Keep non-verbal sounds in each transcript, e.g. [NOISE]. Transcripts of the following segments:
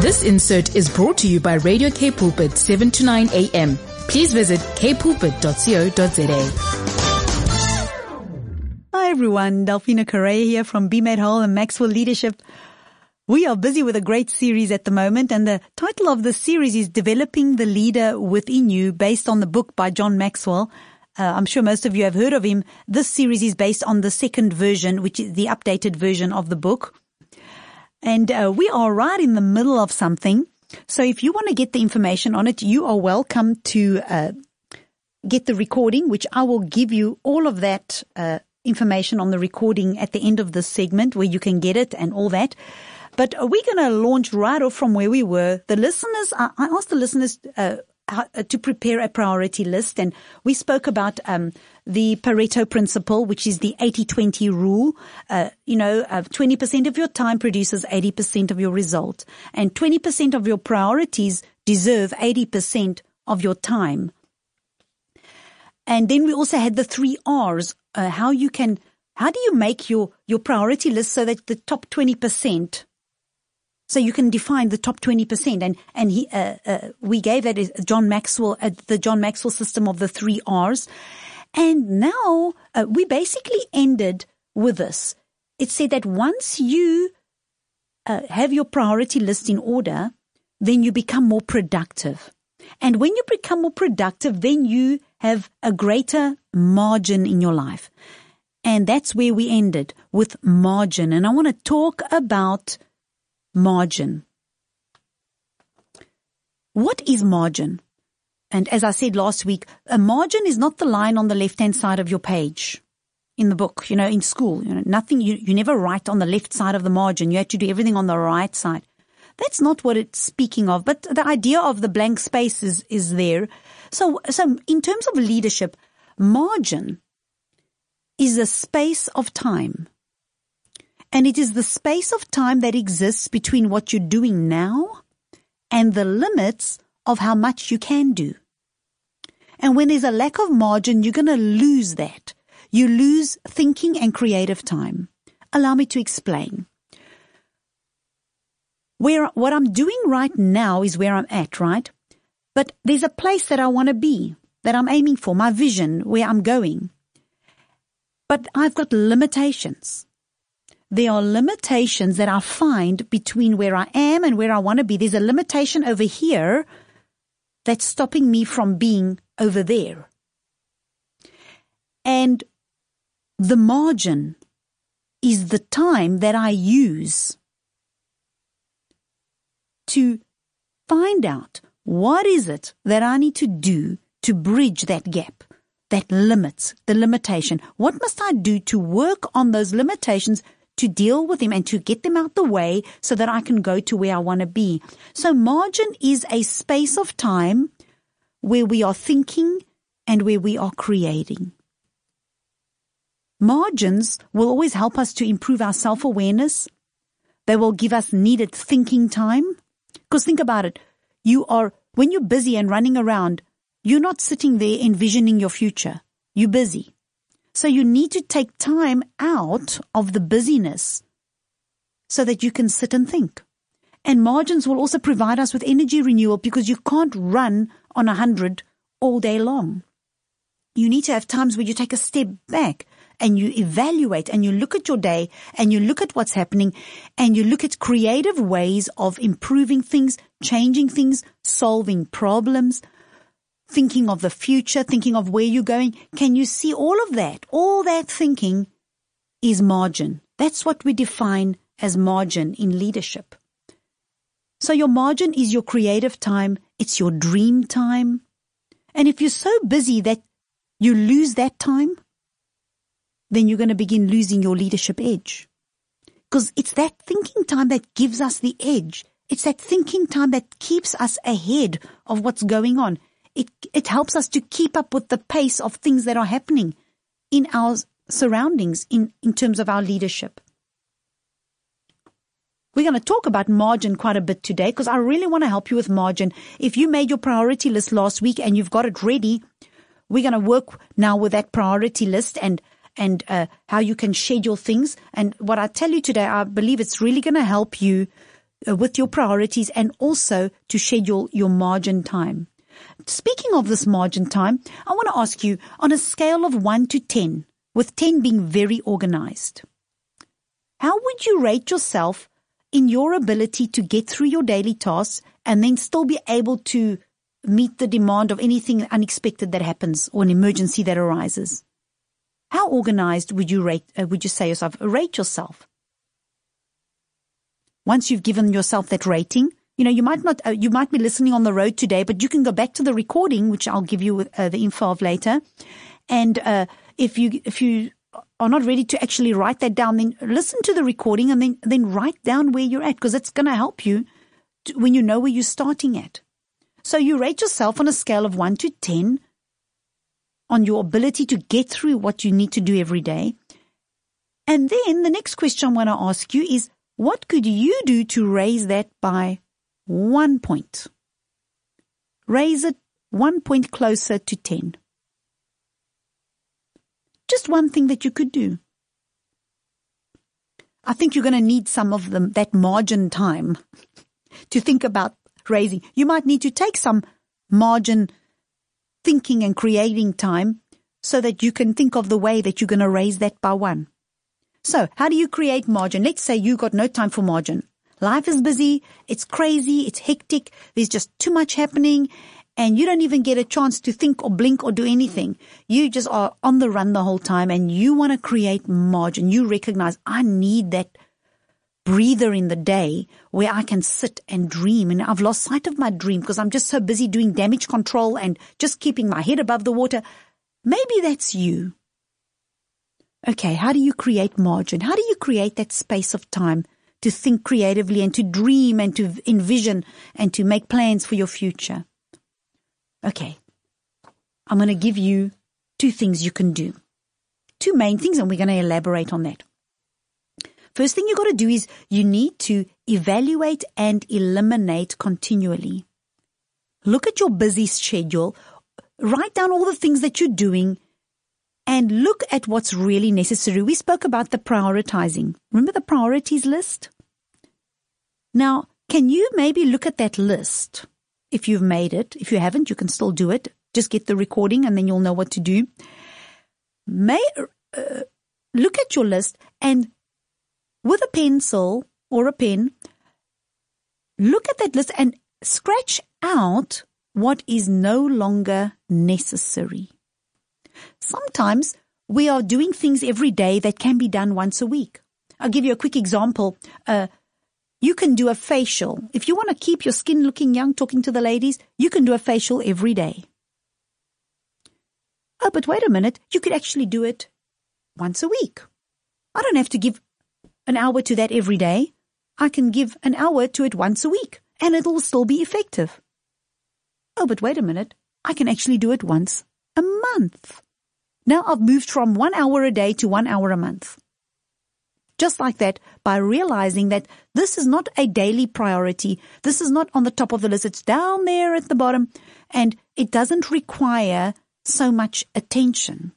This insert is brought to you by Radio K Pulpit 7 to 9 a.m. Please visit kpulpit.co.za. Hi everyone, Delphina Correa here from Made Whole and Maxwell Leadership. We are busy with a great series at the moment and the title of the series is Developing the Leader Within You based on the book by John Maxwell. Uh, I'm sure most of you have heard of him. This series is based on the second version, which is the updated version of the book. And uh, we are right in the middle of something. So if you want to get the information on it, you are welcome to uh, get the recording, which I will give you all of that uh, information on the recording at the end of this segment where you can get it and all that. But we're going to launch right off from where we were. The listeners, I asked the listeners uh, uh, to prepare a priority list, and we spoke about um, the Pareto principle, which is the 80-20 rule. Uh, you know, uh, 20% of your time produces 80% of your result, and 20% of your priorities deserve 80% of your time. And then we also had the three R's, uh, how you can, how do you make your, your priority list so that the top 20% so you can define the top 20%. And, and he, uh, uh, we gave that John Maxwell, uh, the John Maxwell system of the three R's. And now uh, we basically ended with this. It said that once you uh, have your priority list in order, then you become more productive. And when you become more productive, then you have a greater margin in your life. And that's where we ended with margin. And I want to talk about margin. What is margin? And as I said last week, a margin is not the line on the left-hand side of your page in the book, you know, in school. You know, nothing, you, you never write on the left side of the margin. You have to do everything on the right side. That's not what it's speaking of, but the idea of the blank space is, is there. So, so in terms of leadership, margin is a space of time. And it is the space of time that exists between what you're doing now and the limits of how much you can do. And when there's a lack of margin, you're going to lose that. You lose thinking and creative time. Allow me to explain. Where, what I'm doing right now is where I'm at, right? But there's a place that I want to be, that I'm aiming for, my vision, where I'm going. But I've got limitations. There are limitations that I find between where I am and where I want to be. There's a limitation over here that's stopping me from being over there. And the margin is the time that I use to find out what is it that I need to do to bridge that gap, that limits, the limitation. What must I do to work on those limitations to deal with them and to get them out the way so that I can go to where I want to be. So margin is a space of time where we are thinking and where we are creating. Margins will always help us to improve our self-awareness. They will give us needed thinking time. Because think about it. You are, when you're busy and running around, you're not sitting there envisioning your future. You're busy. So you need to take time out of the busyness so that you can sit and think. And margins will also provide us with energy renewal because you can't run on a hundred all day long. You need to have times where you take a step back and you evaluate and you look at your day and you look at what's happening and you look at creative ways of improving things, changing things, solving problems, thinking of the future, thinking of where you're going. Can you see all of that? All that thinking is margin. That's what we define as margin in leadership. So your margin is your creative time. It's your dream time. And if you're so busy that you lose that time, then you're going to begin losing your leadership edge. Because it's that thinking time that gives us the edge. It's that thinking time that keeps us ahead of what's going on. It, it helps us to keep up with the pace of things that are happening in our surroundings in, in terms of our leadership. We're going to talk about margin quite a bit today because I really want to help you with margin. If you made your priority list last week and you've got it ready, we're going to work now with that priority list and and uh, how you can schedule things. And what I tell you today, I believe it's really going to help you uh, with your priorities and also to schedule your margin time. Speaking of this margin time, I want to ask you on a scale of 1 to 10, with 10 being very organized, how would you rate yourself in your ability to get through your daily tasks and then still be able to meet the demand of anything unexpected that happens or an emergency that arises? How organized would you rate, uh, would you say yourself? Rate yourself. Once you've given yourself that rating, you know, you might not, uh, you might be listening on the road today, but you can go back to the recording, which I'll give you uh, the info of later. And, uh, if you, if you are not ready to actually write that down, then listen to the recording and then, then write down where you're at because it's going to help you to, when you know where you're starting at. So you rate yourself on a scale of one to 10 on your ability to get through what you need to do every day. And then the next question I want to ask you is, what could you do to raise that by one point. Raise it one point closer to 10. Just one thing that you could do. I think you're going to need some of them, that margin time [LAUGHS] to think about raising. You might need to take some margin thinking and creating time so that you can think of the way that you're going to raise that by one. So how do you create margin? Let's say you got no time for margin. Life is busy. It's crazy. It's hectic. There's just too much happening and you don't even get a chance to think or blink or do anything. You just are on the run the whole time and you want to create margin. You recognize I need that breather in the day where I can sit and dream. And I've lost sight of my dream because I'm just so busy doing damage control and just keeping my head above the water. Maybe that's you. Okay. How do you create margin? How do you create that space of time to think creatively and to dream and to envision and to make plans for your future. Okay. I'm going to give you two things you can do. Two main things, and we're going to elaborate on that. First thing you got to do is you need to evaluate and eliminate continually. Look at your busy schedule, write down all the things that you're doing, and look at what's really necessary. We spoke about the prioritizing. Remember the priorities list? Now, can you maybe look at that list if you've made it? If you haven't, you can still do it. Just get the recording and then you'll know what to do. May, uh, look at your list and with a pencil or a pen, look at that list and scratch out what is no longer necessary. Sometimes we are doing things every day that can be done once a week. I'll give you a quick example. Uh, you can do a facial. If you want to keep your skin looking young, talking to the ladies, you can do a facial every day. Oh, but wait a minute. You could actually do it once a week. I don't have to give an hour to that every day. I can give an hour to it once a week and it'll still be effective. Oh, but wait a minute. I can actually do it once a month. Now I've moved from one hour a day to one hour a month. Just like that, by realizing that this is not a daily priority. This is not on the top of the list. It's down there at the bottom and it doesn't require so much attention.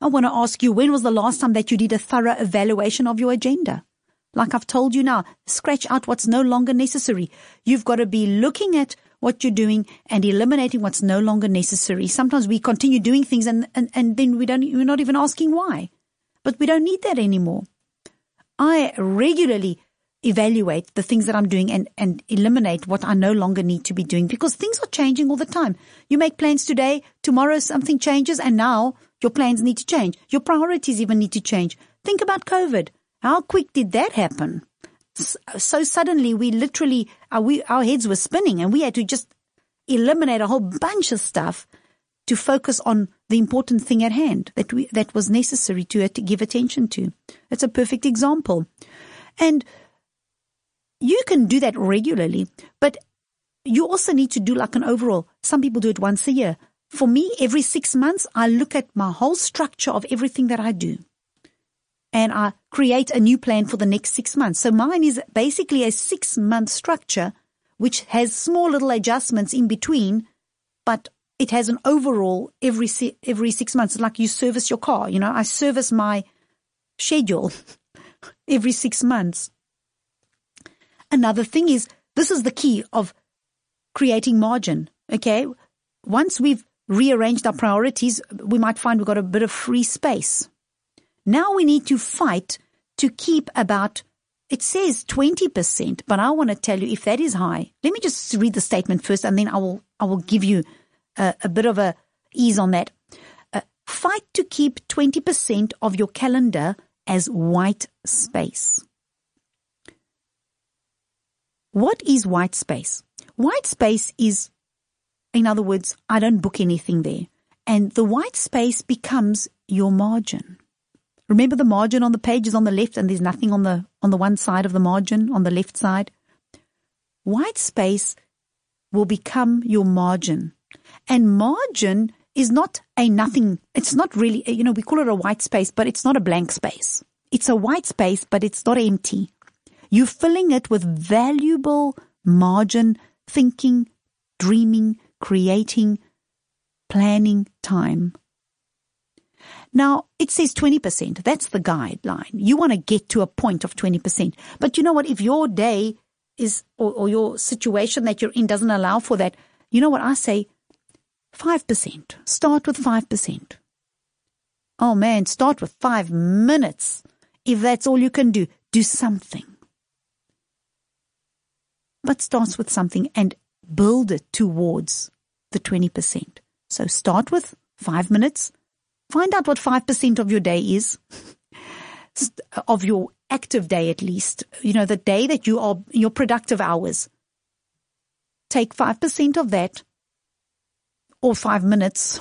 I want to ask you, when was the last time that you did a thorough evaluation of your agenda? Like I've told you now, scratch out what's no longer necessary. You've got to be looking at what you're doing and eliminating what's no longer necessary. Sometimes we continue doing things and, and, and then we don't, we're not even asking why. But we don't need that anymore. I regularly evaluate the things that I'm doing and, and eliminate what I no longer need to be doing because things are changing all the time. You make plans today, tomorrow something changes and now your plans need to change. Your priorities even need to change. Think about COVID. How quick did that happen? so suddenly we literally, our, uh, we, our heads were spinning and we had to just eliminate a whole bunch of stuff to focus on the important thing at hand that we, that was necessary to, to give attention to. It's a perfect example. And you can do that regularly, but you also need to do like an overall. Some people do it once a year. For me, every six months, I look at my whole structure of everything that I do and I create a new plan for the next six months. So mine is basically a six month structure, which has small little adjustments in between, but it has an overall every every six months. It's like you service your car. You know, I service my schedule [LAUGHS] every six months. Another thing is this is the key of creating margin. Okay, once we've rearranged our priorities, we might find we've got a bit of free space. Now we need to fight to keep about it says 20%, but I want to tell you if that is high. Let me just read the statement first and then I will I will give you a, a bit of a ease on that. Uh, fight to keep 20% of your calendar as white space. What is white space? White space is, in other words, I don't book anything there. And the white space becomes your margin. Remember the margin on the page is on the left and there's nothing on the, on the one side of the margin on the left side. White space will become your margin. And margin is not a nothing. It's not really, you know, we call it a white space, but it's not a blank space. It's a white space, but it's not empty. You're filling it with valuable margin, thinking, dreaming, creating, planning time. Now, it says 20%. That's the guideline. You want to get to a point of 20%. But you know what? If your day is, or, or your situation that you're in doesn't allow for that, you know what I say? 5%. Start with 5%. Oh man, start with five minutes. If that's all you can do, do something. But starts with something and build it towards the 20%. So start with five minutes. Find out what 5% of your day is, of your active day at least. You know, the day that you are, your productive hours. Take 5% of that or five minutes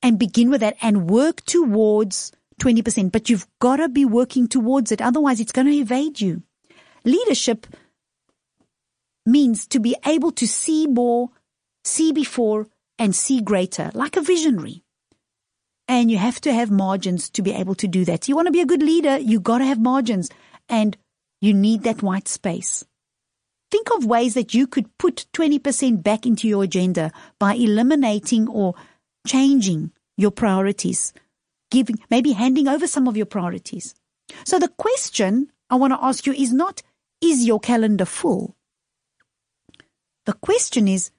and begin with that and work towards 20%. But you've got to be working towards it. Otherwise, it's going to evade you. Leadership means to be able to see more, see before, and see greater, like a visionary. And you have to have margins to be able to do that. So you want to be a good leader, you got to have margins and you need that white space. Think of ways that you could put 20% back into your agenda by eliminating or changing your priorities, giving, maybe handing over some of your priorities. So the question I want to ask you is not, is your calendar full? The question is,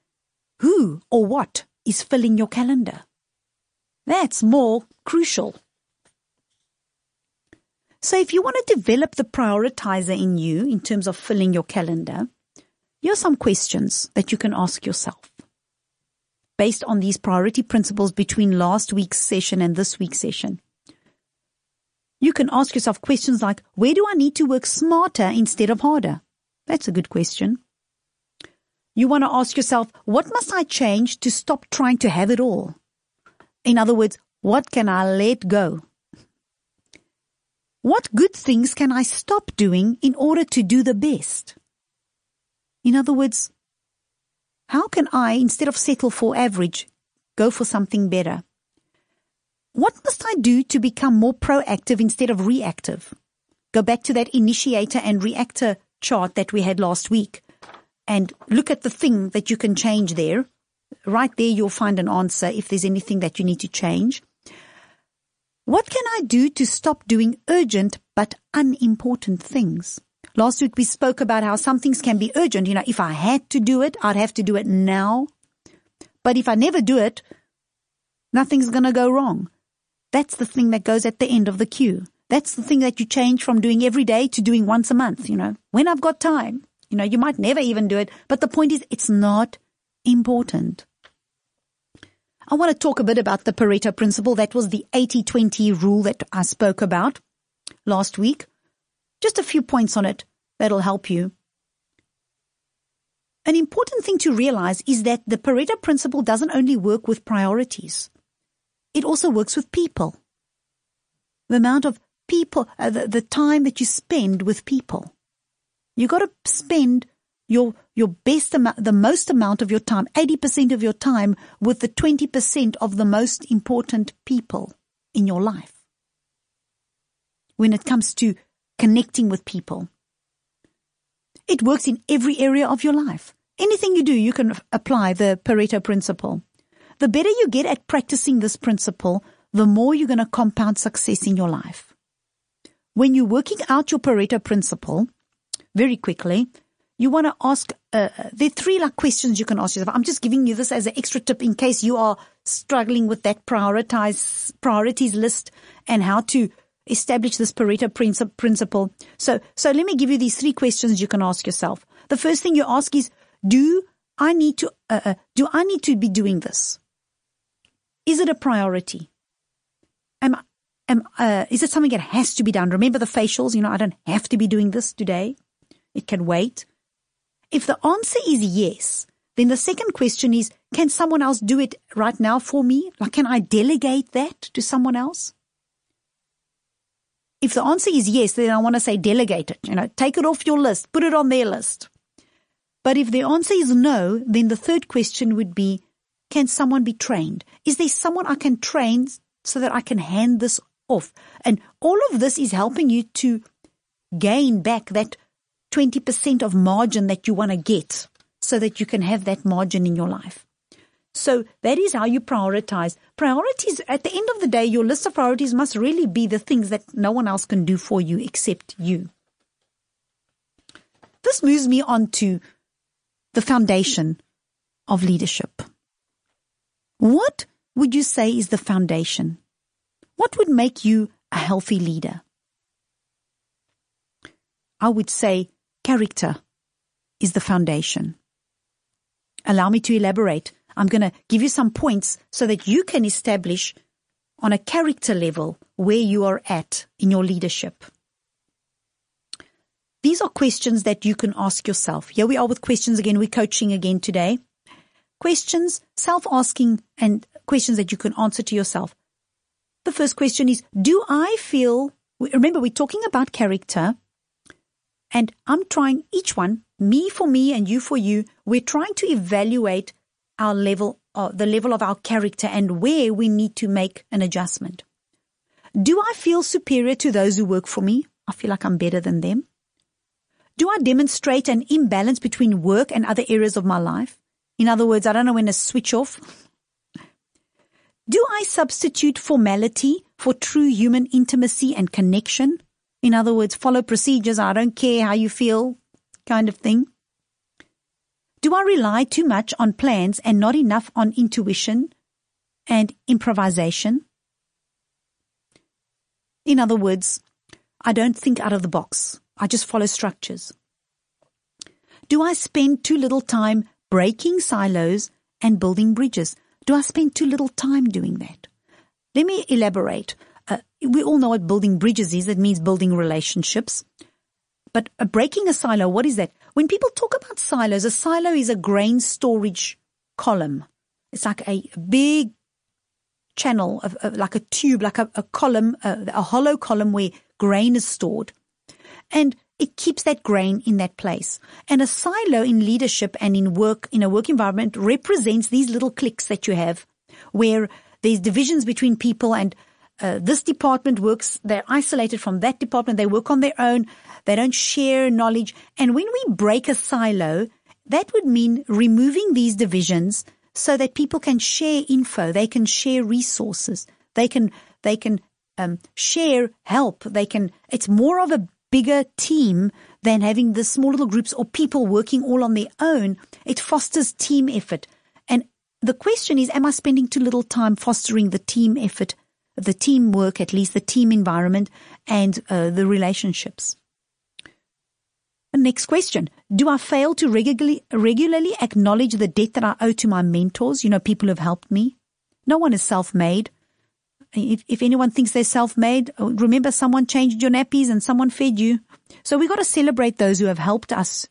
who or what is filling your calendar? That's more crucial. So if you want to develop the prioritizer in you in terms of filling your calendar, here are some questions that you can ask yourself based on these priority principles between last week's session and this week's session. You can ask yourself questions like, where do I need to work smarter instead of harder? That's a good question. You want to ask yourself, what must I change to stop trying to have it all? In other words, what can I let go? What good things can I stop doing in order to do the best? In other words, how can I, instead of settle for average, go for something better? What must I do to become more proactive instead of reactive? Go back to that initiator and reactor chart that we had last week and look at the thing that you can change there. Right there, you'll find an answer if there's anything that you need to change. What can I do to stop doing urgent but unimportant things? Last week we spoke about how some things can be urgent. You know, if I had to do it, I'd have to do it now. But if I never do it, nothing's going to go wrong. That's the thing that goes at the end of the queue. That's the thing that you change from doing every day to doing once a month, you know, when I've got time. You know, you might never even do it, but the point is it's not important. I want to talk a bit about the Pareto principle. That was the 80-20 rule that I spoke about last week. Just a few points on it that'll help you. An important thing to realize is that the Pareto principle doesn't only work with priorities. It also works with people. The amount of people, uh, the, the time that you spend with people. You got to spend your your best amount, the most amount of your time, 80% of your time with the 20% of the most important people in your life. When it comes to connecting with people. It works in every area of your life. Anything you do, you can apply the Pareto principle. the better you get at practicing this principle, the more you're going to compound success in your life. When you're working out your Pareto principle, very quickly, you want to ask, uh, are three like questions you can ask yourself. I'm just giving you this as an extra tip in case you are struggling with that prioritize, priorities list and how to establish this Pareto principle. So, so let me give you these three questions you can ask yourself. The first thing you ask is, do I need to, uh, uh, do I need to be doing this? Is it a priority? Am, am, uh, is it something that has to be done? Remember the facials? You know, I don't have to be doing this today. It can wait. If the answer is yes, then the second question is, can someone else do it right now for me? Like, can I delegate that to someone else? If the answer is yes, then I want to say delegate it. You know, take it off your list, put it on their list. But if the answer is no, then the third question would be, can someone be trained? Is there someone I can train so that I can hand this off? And all of this is helping you to gain back that 20% of margin that you want to get so that you can have that margin in your life. So that is how you prioritize. Priorities, at the end of the day, your list of priorities must really be the things that no one else can do for you except you. This moves me on to the foundation of leadership. What would you say is the foundation? What would make you a healthy leader? I would say character is the foundation. Allow me to elaborate. I'm going to give you some points so that you can establish on a character level where you are at in your leadership. These are questions that you can ask yourself. Here we are with questions again. We're coaching again today. Questions, self-asking and questions that you can answer to yourself. The first question is, do I feel, remember we're talking about character and I'm trying each one, me for me and you for you, we're trying to evaluate our level, uh, the level of our character and where we need to make an adjustment. Do I feel superior to those who work for me? I feel like I'm better than them. Do I demonstrate an imbalance between work and other areas of my life? In other words, I don't know when to switch off. Do I substitute formality for true human intimacy and connection? In other words, follow procedures. I don't care how you feel kind of thing. Do I rely too much on plans and not enough on intuition and improvisation? In other words, I don't think out of the box. I just follow structures. Do I spend too little time breaking silos and building bridges? Do I spend too little time doing that? Let me elaborate. Uh, we all know what building bridges is. It means building relationships. But uh, breaking a silo, what is that? When people talk about silos, a silo is a grain storage column. It's like a big channel of, of like a tube, like a, a column, a, a hollow column where grain is stored. And it keeps that grain in that place. And a silo in leadership and in work, in a work environment represents these little cliques that you have where there's divisions between people and uh, this department works, they're isolated from that department, they work on their own, they don't share knowledge. And when we break a silo, that would mean removing these divisions so that people can share info, they can share resources, they can, they can um, share help, they can, it's more of a bigger team than having the small little groups or people working all on their own. It fosters team effort. And the question is, am I spending too little time fostering the team effort the teamwork, at least the team environment and uh, the relationships. Next question. Do I fail to regularly, regularly acknowledge the debt that I owe to my mentors? You know, people who have helped me. No one is self-made. If, if anyone thinks they're self-made, uh, remember someone changed your nappies and someone fed you. So we got to celebrate those who have helped us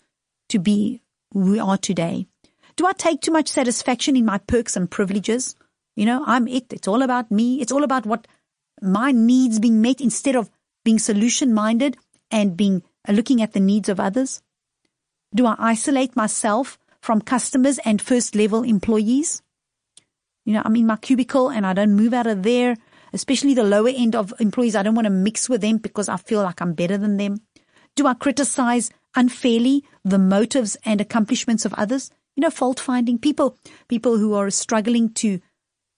to be who we are today. Do I take too much satisfaction in my perks and privileges? You know, I'm it. It's all about me. It's all about what my needs being met instead of being solution minded and being uh, looking at the needs of others. Do I isolate myself from customers and first level employees? You know, I'm in my cubicle and I don't move out of there, especially the lower end of employees. I don't want to mix with them because I feel like I'm better than them. Do I criticize unfairly the motives and accomplishments of others? You know, fault finding people, people who are struggling to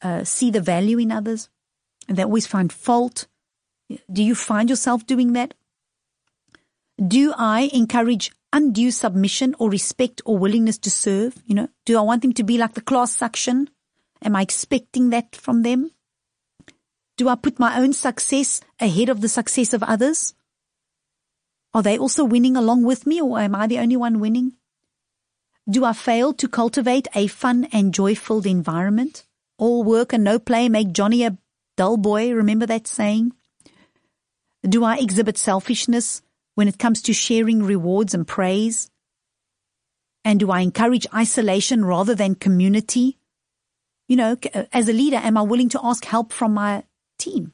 uh, see the value in others? And they always find fault. Do you find yourself doing that? Do I encourage undue submission or respect or willingness to serve? You know, do I want them to be like the class suction? Am I expecting that from them? Do I put my own success ahead of the success of others? Are they also winning along with me or am I the only one winning? Do I fail to cultivate a fun and joy-filled environment? All work and no play make Johnny a dull boy. Remember that saying? Do I exhibit selfishness when it comes to sharing rewards and praise? And do I encourage isolation rather than community? You know, uh, as a leader, am I willing to ask help from my team?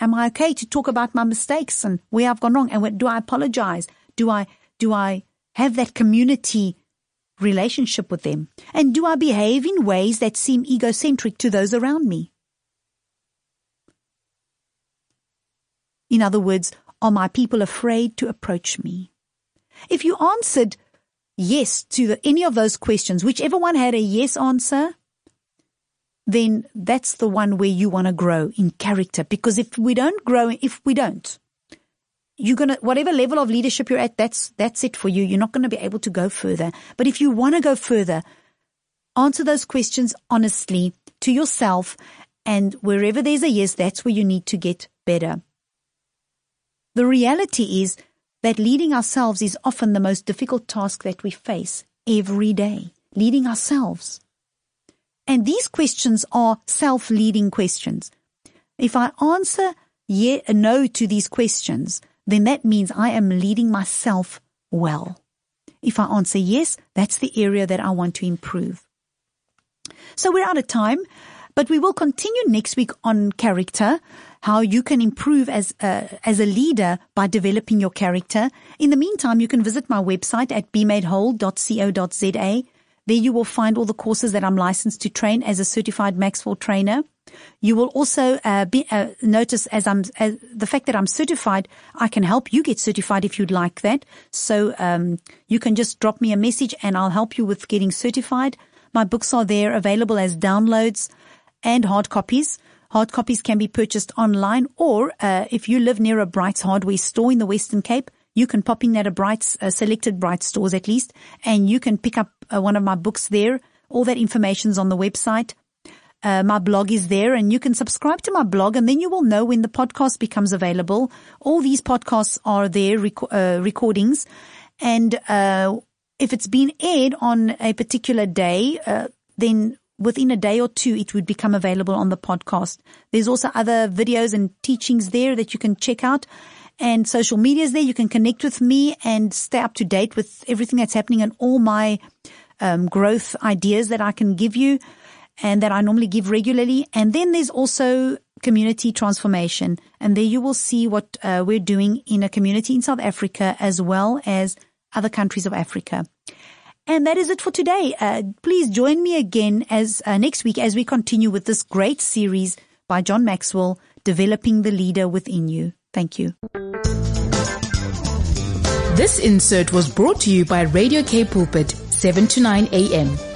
Am I okay to talk about my mistakes and where I've gone wrong? And do I apologize? Do I, do I have that community relationship with them? And do I behave in ways that seem egocentric to those around me? In other words, are my people afraid to approach me? If you answered yes to the, any of those questions, whichever one had a yes answer, then that's the one where you want to grow in character. Because if we don't grow, if we don't, you're going to, whatever level of leadership you're at, that's, that's it for you. You're not going to be able to go further. But if you want to go further, answer those questions honestly to yourself. And wherever there's a yes, that's where you need to get better. The reality is that leading ourselves is often the most difficult task that we face every day. Leading ourselves. And these questions are self-leading questions. If I answer yeah, no to these questions, then that means I am leading myself well. If I answer yes, that's the area that I want to improve. So we're out of time, but we will continue next week on character, how you can improve as a, as a leader by developing your character. In the meantime, you can visit my website at bemadewhole.co.za there you will find all the courses that I'm licensed to train as a certified Maxwell trainer. You will also uh, be, uh, notice as I'm as the fact that I'm certified, I can help you get certified if you'd like that. So um, you can just drop me a message and I'll help you with getting certified. My books are there available as downloads and hard copies. Hard copies can be purchased online, or uh, if you live near a Brights hardware store in the Western Cape, you can pop in at a Bright, uh, selected Bright stores at least, and you can pick up uh, one of my books there. All that information's on the website. Uh, my blog is there and you can subscribe to my blog and then you will know when the podcast becomes available. All these podcasts are there, rec- uh, recordings. And, uh, if it's been aired on a particular day, uh, then within a day or two, it would become available on the podcast. There's also other videos and teachings there that you can check out and social media is there. You can connect with me and stay up to date with everything that's happening and all my um, growth ideas that I can give you and that I normally give regularly. And then there's also community transformation. And there you will see what uh, we're doing in a community in South Africa as well as other countries of Africa. And that is it for today. Uh, please join me again as uh, next week as we continue with this great series by John Maxwell, Developing the Leader Within You. Thank you. This insert was brought to you by Radio K Pulpit, 7 to 9 a.m.